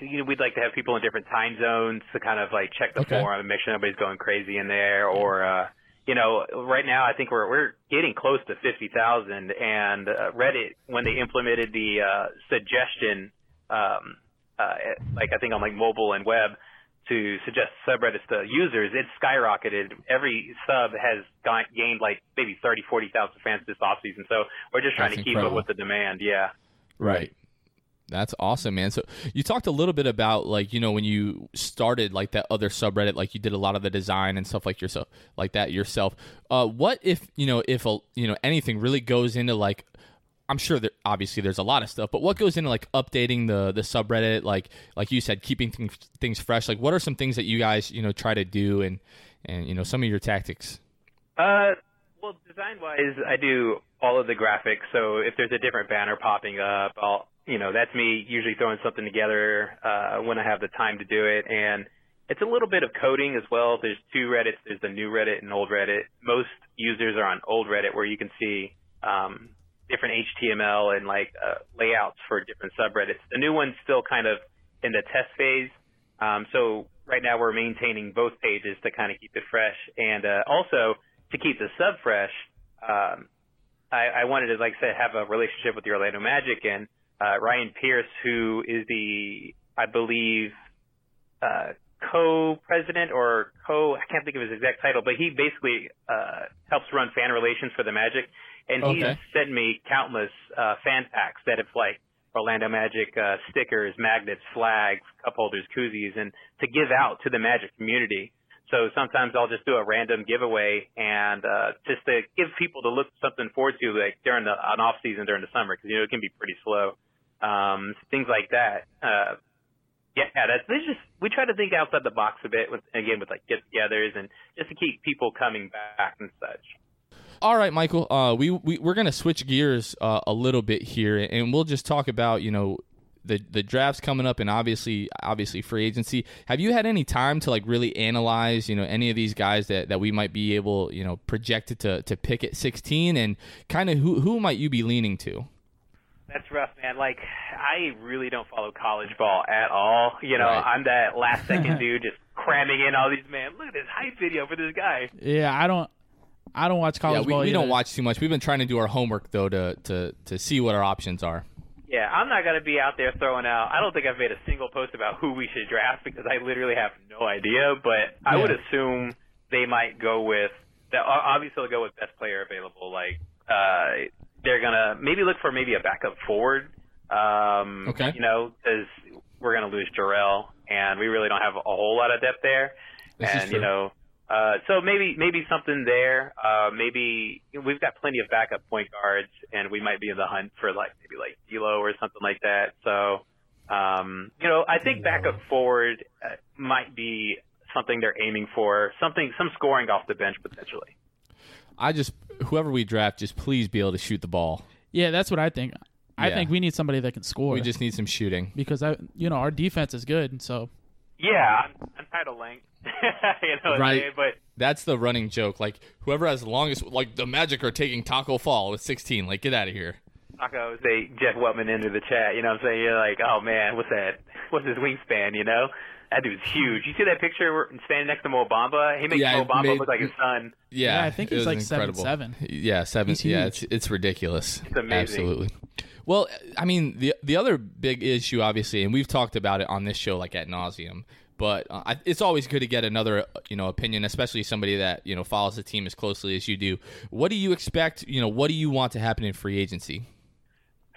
you know we'd like to have people in different time zones to kind of like check the Okay. forum and make sure nobody's going crazy in there. Or uh, you know, right now I think we're we're getting close to fifty thousand. And uh, Reddit when they implemented the uh, suggestion, um, uh, like I think on like mobile and web. To suggest subreddits to users, it's skyrocketed. Every sub has got, gained like maybe 30, 40,000 fans this offseason. So we're just trying That's to keep incredible. up with the demand. Yeah. Right. That's awesome, man. So you talked a little bit about like you know when you started like that other subreddit, like you did a lot of the design and stuff like yourself, like that yourself. Uh, what if you know if a you know anything really goes into like I'm sure that obviously there's a lot of stuff, but what goes into like updating the the subreddit, like like you said, keeping things things fresh. Like what are some things that you guys you know try to do and and you know some of your tactics? Uh, well, design wise, I do all of the graphics. So if there's a different banner popping up, I'll, you know, that's me usually throwing something together uh, when I have the time to do it. And it's a little bit of coding as well. There's two Reddits. There's the new Reddit and old Reddit. Most users are on old Reddit where you can see um, different HTML and like uh, layouts for different subreddits. The new one's still kind of in the test phase. Um, so right now we're maintaining both pages to kind of keep it fresh and uh, also to keep the sub fresh. Um, I, I wanted to, like I said, have a relationship with the Orlando Magic and uh, Ryan Pierce, who is the, I believe, uh, co-president or co, I can't think of his exact title, but he basically uh, helps run fan relations for the Magic, and he's Okay. sent me countless uh, fan packs that have like Orlando Magic uh, stickers, magnets, flags, cup holders, koozies, and to give out to the Magic community. So sometimes I'll just do a random giveaway and uh, just to give people to look something forward to, like during the an off season during the summer, because you know it can be pretty slow. Um, things like that. Uh, yeah, that's there's just we try to think outside the box a bit with again with like get-togethers and just to keep people coming back and such. All right, Michael. Uh, we, we we're gonna switch gears uh, a little bit here, and we'll just talk about you know the the drafts coming up, and obviously obviously free agency. Have you had any time to like really analyze you know any of these guys that, that we might be able you know projected to to pick at 16, and kind of who who might you be leaning to? That's rough, man. Like, I really don't follow college ball at all. You know, Right. I'm that last second dude just cramming in all these, man, look at this hype video for this guy. Yeah, I don't. I don't watch college yeah, we, ball. we don't watch too much. We've been trying to do our homework though to to to see what our options are. Yeah, I'm not going to be out there throwing out. I don't think I've made a single post about who we should draft because I literally have no idea, but I would assume they might go with, the, obviously, they'll go with best player available. Like, uh, they're going to maybe look for maybe a backup forward. Um, Okay. You know, because we're going to lose Jarell, and we really don't have a whole lot of depth there. This is and, true. you know, uh, so maybe maybe something there. Uh, maybe we've got plenty of backup point guards, and we might be in the hunt for like maybe like D'Lo or something like that. So, um, you know, I think backup forward uh, might be something they're aiming for. Something some scoring off the bench potentially. I just whoever we draft, just please be able to shoot the ball. Yeah, that's what I think. I Yeah. think we need somebody that can score. We just need some shooting. because I, you know, our defense is good. So Yeah, I'm, I'm tired of length. you know, what I'm Right. but That's the running joke. Like whoever has the longest, like the Magic are taking Taco Fall with 16. Like get out of here. Taco say Jeff Weltman into the chat. You know what I'm saying? You're like, oh man, what's that? What's his wingspan? You know, that dude's huge. You see that picture standing next to Mo Bamba? He makes Yeah, Mo Bamba made- look like his son. Yeah, Yeah, I think it he's like seven, incredible. seven. Yeah, seven. He's Yeah, it's it's ridiculous. It's amazing. Absolutely. Well, I mean, the the other big issue, obviously, and we've talked about it on this show like at nauseum. But uh, I, it's always good to get another, you know, opinion, especially somebody that you know follows the team as closely as you do. What do you expect? You know, what do you want to happen in free agency?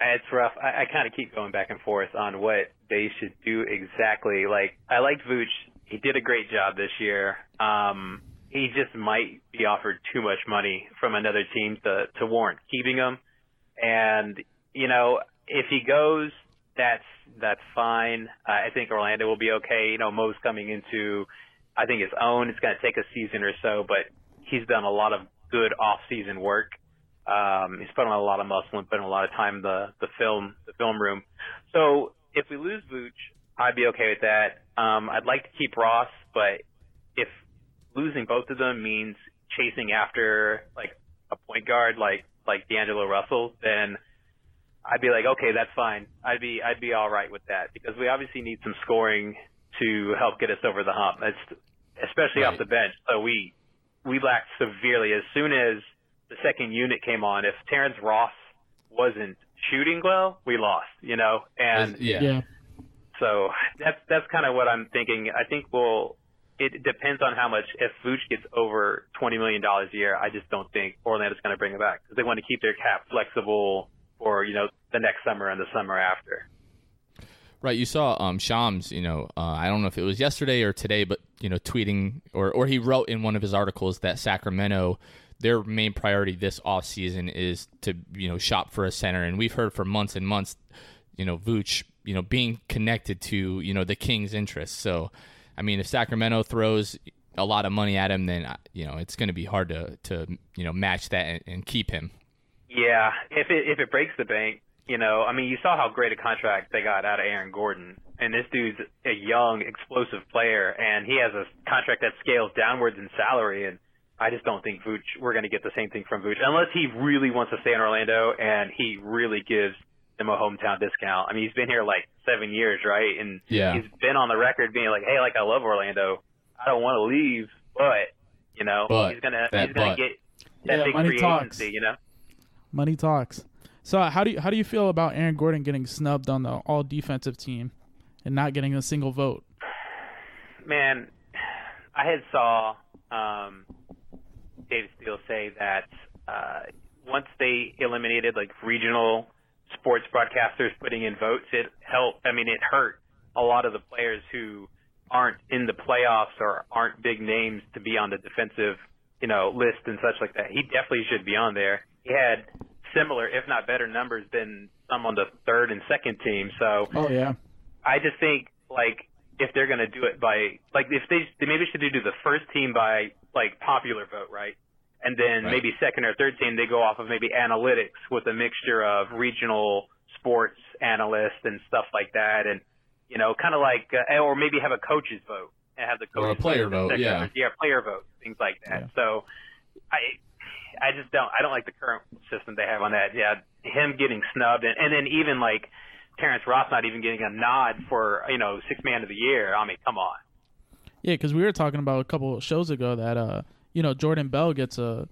It's rough. I, I kind of keep going back and forth on what they should do exactly. Like, I liked Vooch. He did a great job this year. Um, he just might be offered too much money from another team to, to warrant keeping him. And, you know, if he goes, that's, that's fine. Uh, I think Orlando will be okay. You know, Mo's coming into, I think his own. It's going to take a season or so, but he's done a lot of good off-season work. Um, he's put on a lot of muscle and put in a lot of time in the the film the film room. So if we lose Vooch, I'd be okay with that. Um, I'd like to keep Ross, but if losing both of them means chasing after like a point guard like like D'Angelo Russell, then I'd be like, okay, that's fine. I'd be I'd be all right with that because we obviously need some scoring to help get us over the hump. That's especially Right. off the bench. So we we lacked severely as soon as the second unit came on. If Terrence Ross wasn't shooting well, we lost. You know, and yeah. yeah, so that's that's kind of what I'm thinking. I think we'll. It depends on how much. If Vooch gets over twenty million dollars a year, I just don't think Orlando's going to bring him back because they want to keep their cap flexible for you know the next summer and the summer after. Right, you saw um, Shams. You know, uh, I don't know if it was yesterday or today, but you know, tweeting or or he wrote in one of his articles that Sacramento, their main priority this off season is to you know shop for a center, and we've heard for months and months, you know, Vooch, you know, being connected to you know the Kings' interests. So, I mean, if Sacramento throws a lot of money at him, then uh, you know it's going to be hard to to you know match that and, and keep him. Yeah, if it if it breaks the bank, you know, I mean, you saw how great a contract they got out of Aaron Gordon, and this dude's a young, explosive player, and he has a contract that scales downwards in salary, and I just don't think Vooch we're going to get the same thing from Vooch unless he really wants to stay in Orlando and he really gives them a hometown discount. I mean, he's been here like seven years, right? And Yeah. he's been on the record being like, "Hey, like I love Orlando, I don't want to leave, but you know, But, he's gonna he's gonna but. get that Yeah, big free talks. agency, you know." Money talks. So how do you how do you feel about Aaron Gordon getting snubbed on the all defensive team and not getting a single vote? Man, I had saw um, David Steele say that uh, once they eliminated like regional sports broadcasters putting in votes, it helped. I mean, it hurt a lot of the players who aren't in the playoffs or aren't big names to be on the defensive, you know, list and such like that. He definitely should be on there. He had similar, if not better, numbers than some on the third and second team. So, oh yeah, I just think like if they're going to do it by like if they, they maybe should do the first team by like popular vote, right? And then Right. maybe second or third team they go off of maybe analytics with a mixture of regional sports analysts and stuff like that, and you know, kind of like uh, or maybe have a coach's vote and have the Or a player vote, vote, yeah. yeah, player vote, things like that. Yeah. So, I. I just don't. I don't like the current system they have on that. Yeah, him getting snubbed, and, and then even like Terrence Ross not even getting a nod for you know six man of the year. I mean, come on. yeah. Because we were talking about a couple of shows ago that uh you know Jordan Bell gets a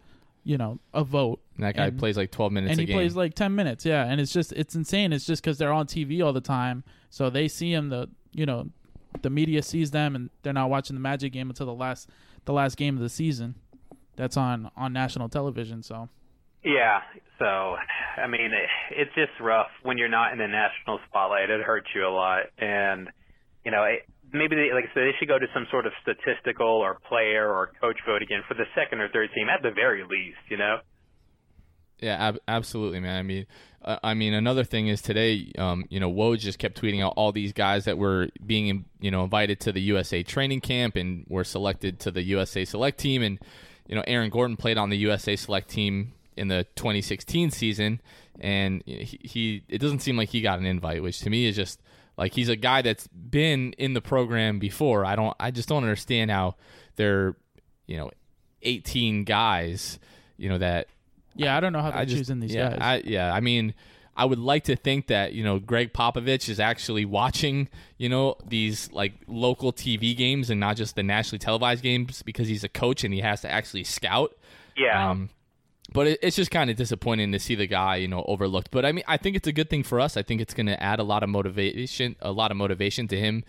you know a vote And that guy And- plays like 12 minutes a game. and a he game. plays like 10 minutes yeah and it's just it's insane it's just because they're on tv all the time so they see him the you know the media sees them and they're not watching the magic game until the last the last game of the season that's on on national television so Yeah. So, I mean, it, it's just rough when you're not in the national spotlight. It hurts you a lot, and you know, it, maybe they, like I said, they should go to some sort of statistical or player or coach vote again for the second or third team at the very least. You know. Yeah, ab- absolutely, man. I mean, uh, I mean, another thing is today, um, you know, Woj just kept tweeting out all these guys that were being, you know, invited to the USA training camp and were selected to the USA Select team, and you know, Aaron Gordon played on the USA Select team in the 2016 season, and he, he it doesn't seem like he got an invite, which to me is just like he's a guy that's been in the program before. I don't, I just don't understand how they're, you know, 18 guys, you know, that yeah i don't know how they're I just, choosing these yeah, guys I, yeah, I mean, I would like to think that you know Gregg Popovich is actually watching you know these like local TV games and not just the nationally televised games because he's a coach and he has to actually scout. Yeah. Um, but it, it's just kind of disappointing to see the guy, you know, overlooked. But I mean, I think it's a good thing for us. I think it's going to add a lot of motivation, a lot of motivation to him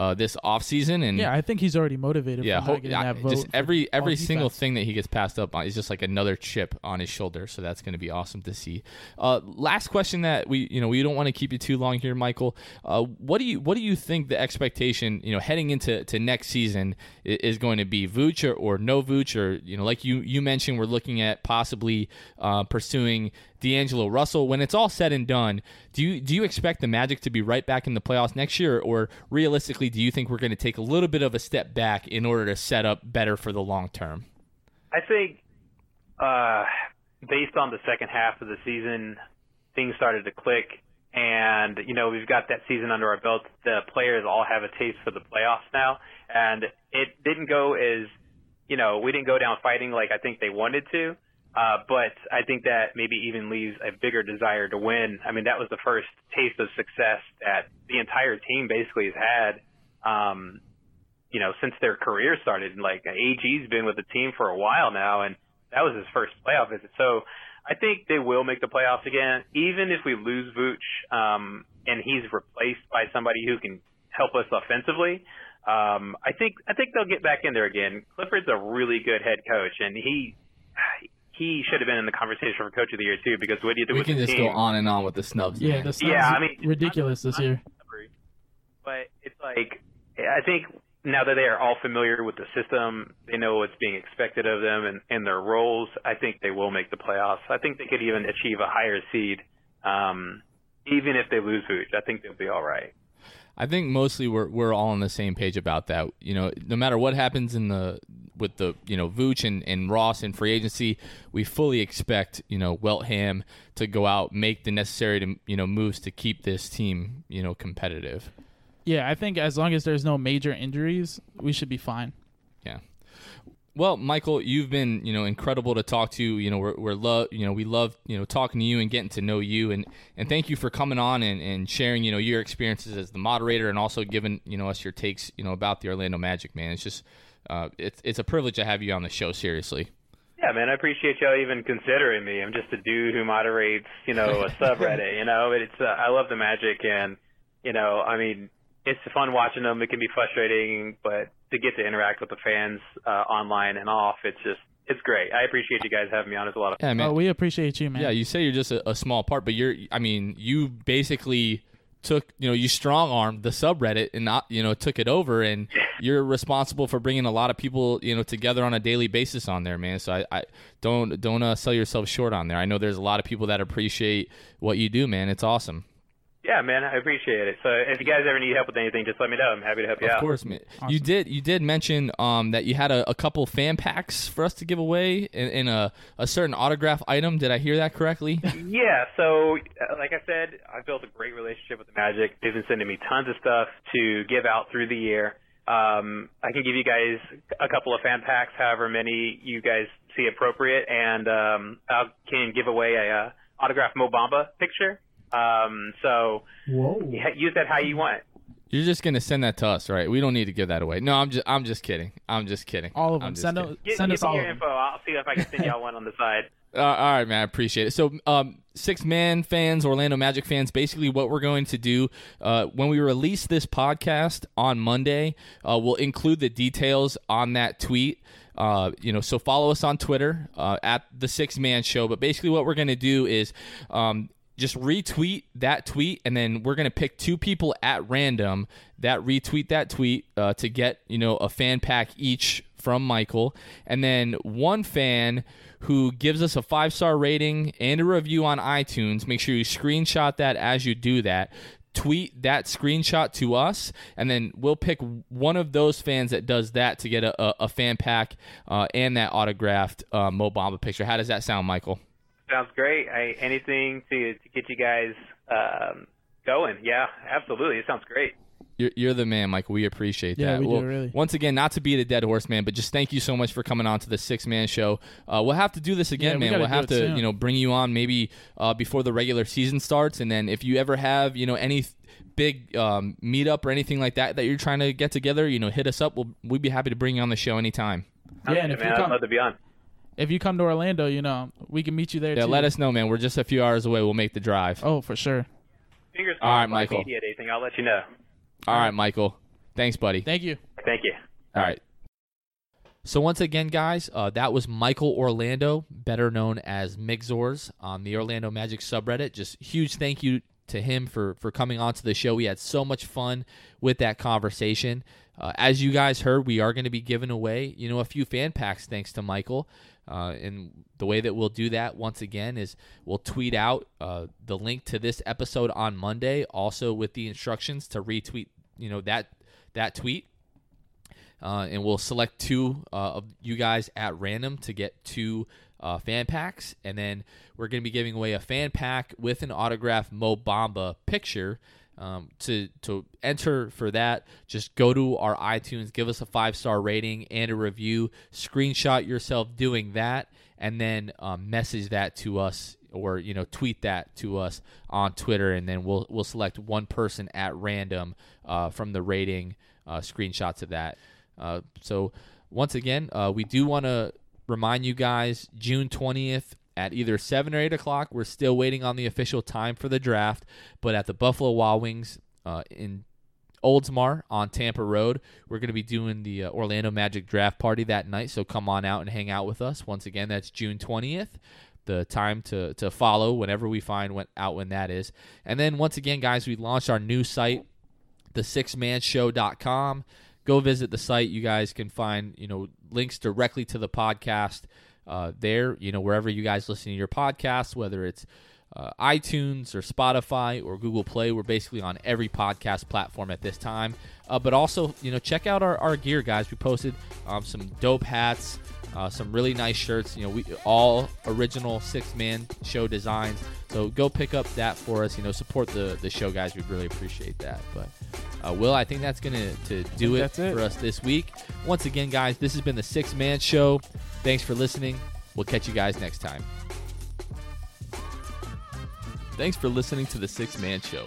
uh, this offseason. And yeah i think he's already motivated yeah, ho- not getting yeah, that vote just every every single defense. thing that he gets passed up on is just like another chip on his shoulder. So that's going to be awesome to see. Uh, last question that we you know we don't want to keep you too long here, Michael. Uh, what do you what do you think the expectation you know heading into to next season i- is going to be? Vooch or, or no Vooch or you know like you you mentioned we're looking at possibly uh, pursuing D'Angelo Russell. When it's all said and done, do you do you expect the Magic to be right back in the playoffs next year, or realistically, do you think we're going to take a little bit of a step back in order to set up better for the long term? I think, uh, based on the second half of the season, things started to click, and you know we've got that season under our belt. The players all have a taste for the playoffs now, and it didn't go as, you know, we didn't go down fighting like I think they wanted to. Uh, but I think that maybe even leaves a bigger desire to win. I mean, that was the first taste of success that the entire team basically has had. Um, you know, since their career started. Like AG's been with the team for a while now, and that was his first playoff visit. So I think they will make the playoffs again, even if we lose Vooch, um, and he's replaced by somebody who can help us offensively. Um, I think I think they'll get back in there again. Clifford's a really good head coach, and he he should have been in the conversation for coach of the year too. Because what do you do We with can just team? go on and on with the snubs. yeah man. snubs Yeah, I mean, ridiculous this year But it's like I think now that they are all familiar with the system, they know what's being expected of them and, and their roles. I think they will make the playoffs. I think they could even achieve a higher seed, um, even if they lose Vooch. I think they'll be all right. I think mostly we're we're all on the same page about that. You know, no matter what happens in the with the you know Vooch and, and Ross in free agency, we fully expect you know Weltman to go out make the necessary to you know moves to keep this team you know competitive. yeah i think as long as there's no major injuries we should be fine Yeah. Well, Michael, you've been you know incredible to talk to. You know, we're, we're love you know we love you know talking to you and getting to know you and and thank you for coming on and, and sharing you know your experiences as the moderator and also giving you know us your takes you know about the Orlando Magic. Man, it's just uh, it's it's a privilege to have you on the show. Seriously. Yeah, man, I appreciate y'all even considering me. I'm just a dude who moderates, you know, a subreddit. You know, it's uh, I love the magic, and you know, I mean, it's fun watching them. It can be frustrating, but to get to interact with the fans uh, online and off, it's just it's great. I appreciate you guys having me on. It's a lot of fun. Yeah, man. Oh, we appreciate you, man. Yeah, you say you're just a, a small part, but you're. I mean, you basically took you know you strong armed the subreddit and not you know took it over and you're responsible for bringing a lot of people you know together on a daily basis on there man so i, I don't don't uh, sell yourself short on there i know there's a lot of people that appreciate what you do man it's awesome Yeah, man, I appreciate it. So if you guys ever need help with anything, just let me know. I'm happy to help you of out. course man you did you did mention um that you had a, a couple fan packs for us to give away in, in a, a certain autograph item did i hear that correctly Yeah, so uh, like I said, I've built a great relationship with the Magic. They've been sending me tons of stuff to give out through the year. Um, I can give you guys a couple of fan packs, however many you guys see appropriate, and um, I can give away a uh, autographed Mo Bamba picture. Um, so Whoa. use that how you want. You're just gonna send that to us, right? We don't need to give that away. No, I'm just I'm just kidding. I'm just kidding. all of them. just Send, kidding. them, Get, send give us me all your of them. info. I'll see if I can send y'all one on the side. Uh, all right, man. I appreciate it. So, um, six man fans, Orlando Magic fans, basically what we're going to do uh, when we release this podcast on Monday, uh, we'll include the details on that tweet. Uh, you know, so follow us on Twitter uh, at the Sixth Man Show. But basically, what we're going to do is um, just retweet that tweet, and then we're going to pick two people at random that retweet that tweet uh, to get you know a fan pack each from Michael, and then one fan who gives us a five star rating and a review on iTunes. Make sure you screenshot that as you do that. Tweet that screenshot to us, and then we'll pick one of those fans that does that to get a, a, a fan pack uh, and that autographed uh, Mo Bamba picture. How does that sound, Michael? Sounds great. I, anything to to get you guys um, going. Yeah, absolutely. It sounds great. You're, you're the man, Mike. We appreciate that. Yeah, that. we do, really. Once again, not to beat a dead horse, man, but just thank you so much for coming on to the Sixth Man Show. Uh, we'll have to do this again, Yeah, man. gotta We'll have to, soon. you know, bring you on maybe uh, before the regular season starts, and then if you ever have, you know, any big um, meetup or anything like that that you're trying to get together, you know, hit us up. We'll we'd be happy to bring you on the show anytime. Yeah, and Okay, if you man, I'd come, love to be on. If you come to Orlando, you know we can meet you there Yeah, too. let us know, man. We're just a few hours away. We'll make the drive. Oh, for sure. Fingers crossed. All right, on Michael. Media day thing. I'll let you know. All right, Michael. Thanks, buddy. Thank you. Thank you. All right. So once again, guys, uh, that was Michael Orlando, better known as Migzors on the Orlando Magic subreddit. Just huge thank you to him for for coming onto the show. We had so much fun with that conversation. Uh, as you guys heard, we are going to be giving away, you know, a few fan packs thanks to Michael. Uh, and the way that we'll do that once again is we'll tweet out uh, the link to this episode on Monday, also with the instructions to retweet, you know, that that tweet uh, and we'll select two uh, of you guys at random to get two uh, fan packs, and then we're going to be giving away a fan pack with an autographed Mo Bamba picture. Um, to to enter for that, just go to our iTunes, give us a five star rating and a review. Screenshot yourself doing that, and then um, message that to us or you know tweet that to us on Twitter, and then we'll we'll select one person at random uh, from the rating uh, screenshots of that. Uh, so once again, uh, we do want to remind you guys June twentieth at either seven or eight o'clock. We're still waiting on the official time for the draft, but at the Buffalo Wild Wings uh, in Oldsmar on Tampa Road. We're going to be doing the uh, Orlando Magic draft party that night, so come on out and hang out with us. Once again, that's June 20th. The time to, to follow whenever we find when, out when that is. And then once again, guys, we launched our new site, thesixthmanshow.com. Go visit the site. You guys can find, you know, links directly to the podcast uh, there, you know, wherever you guys listen to your podcasts, whether it's uh, iTunes or Spotify or Google Play. We're basically on every podcast platform at this time. Uh, but also, you know, check out our, our gear, guys. We posted um, some dope hats, uh, some really nice shirts. You know, we all original six man show designs. So go pick up that for us. You know, support the the show, guys. We'd really appreciate that. But uh, Will, I think that's gonna to do it, it. for us this week. Once again, guys, this has been the Sixth Man Show. Thanks for listening. We'll catch you guys next time. Thanks for listening to the Sixth Man Show.